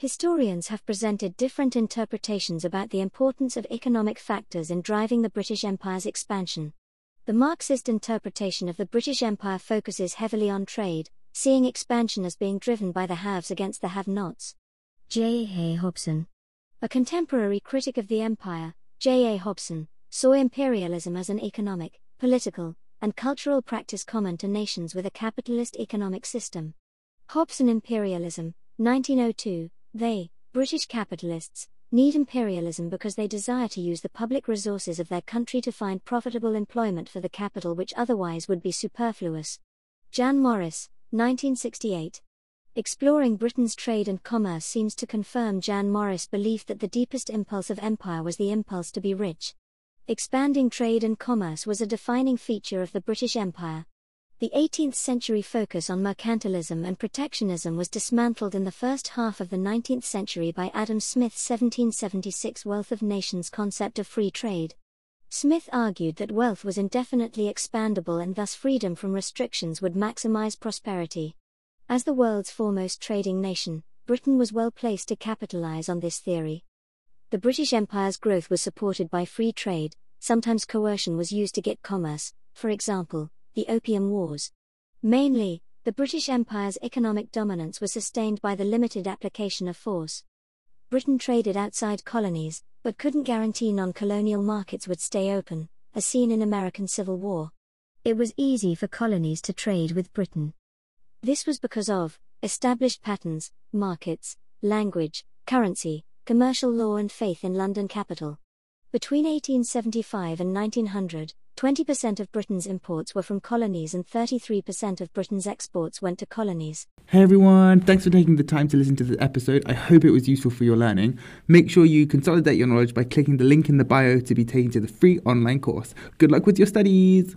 Historians have presented different interpretations about the importance of economic factors in driving the British Empire's expansion. The Marxist interpretation of the British Empire focuses heavily on trade, seeing expansion as being driven by the haves against the have nots. J. A. Hobson. A contemporary critic of the empire, J. A. Hobson, saw imperialism as an economic, political, and cultural practice common to nations with a capitalist economic system. Hobson Imperialism, 1902, they, British capitalists, need imperialism because they desire to use the public resources of their country to find profitable employment for the capital which otherwise would be superfluous. Jan Morris, 1968. Exploring Britain's trade and commerce seems to confirm Jan Morris' belief that the deepest impulse of empire was the impulse to be rich. Expanding trade and commerce was a defining feature of the British Empire. The 18th century focus on mercantilism and protectionism was dismantled in the first half of the 19th century by Adam Smith's 1776 Wealth of Nations concept of free trade. Smith argued that wealth was indefinitely expandable and thus freedom from restrictions would maximize prosperity. As the world's foremost trading nation, Britain was well placed to capitalize on this theory. The British Empire's growth was supported by free trade, sometimes coercion was used to get commerce, for example, the Opium Wars. Mainly, the British Empire's economic dominance was sustained by the limited application of force. Britain traded outside colonies, but couldn't guarantee non colonial markets would stay open, as seen in American Civil War. It was easy for colonies to trade with Britain. This was because of established patterns, markets, language, currency, commercial law, and faith in London capital. Between 1875 and 1900, 20% of Britain's imports were from colonies and 33% of Britain's exports went to colonies. Hey everyone, thanks for taking the time to listen to this episode. I hope it was useful for your learning. Make sure you consolidate your knowledge by clicking the link in the bio to be taken to the free online course. Good luck with your studies!